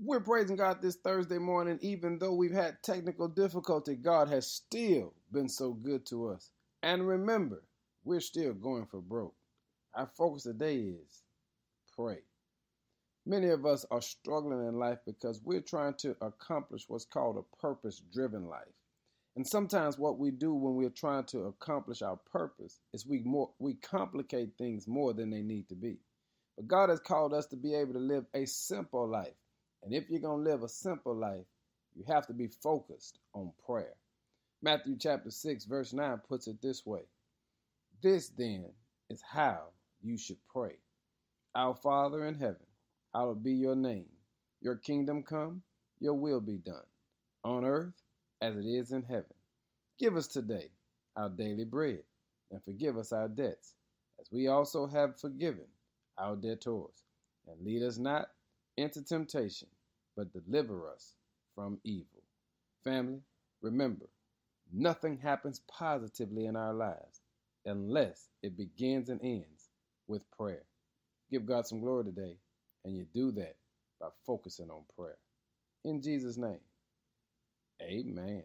We're praising God this Thursday morning, even though we've had technical difficulty. God has still been so good to us. And remember, we're still going for broke. Our focus today is pray. Many of us are struggling in life because we're trying to accomplish what's called a purpose driven life. And sometimes what we do when we're trying to accomplish our purpose is we more we complicate things more than they need to be. But God has called us to be able to live a simple life and if you're going to live a simple life, you have to be focused on prayer. Matthew chapter 6, verse 9 puts it this way This then is how you should pray Our Father in heaven, hallowed be your name. Your kingdom come, your will be done, on earth as it is in heaven. Give us today our daily bread, and forgive us our debts, as we also have forgiven our debtors. And lead us not into temptation, but deliver us from evil. Family, remember, nothing happens positively in our lives unless it begins and ends with prayer. Give God some glory today, and you do that by focusing on prayer. In Jesus' name, amen.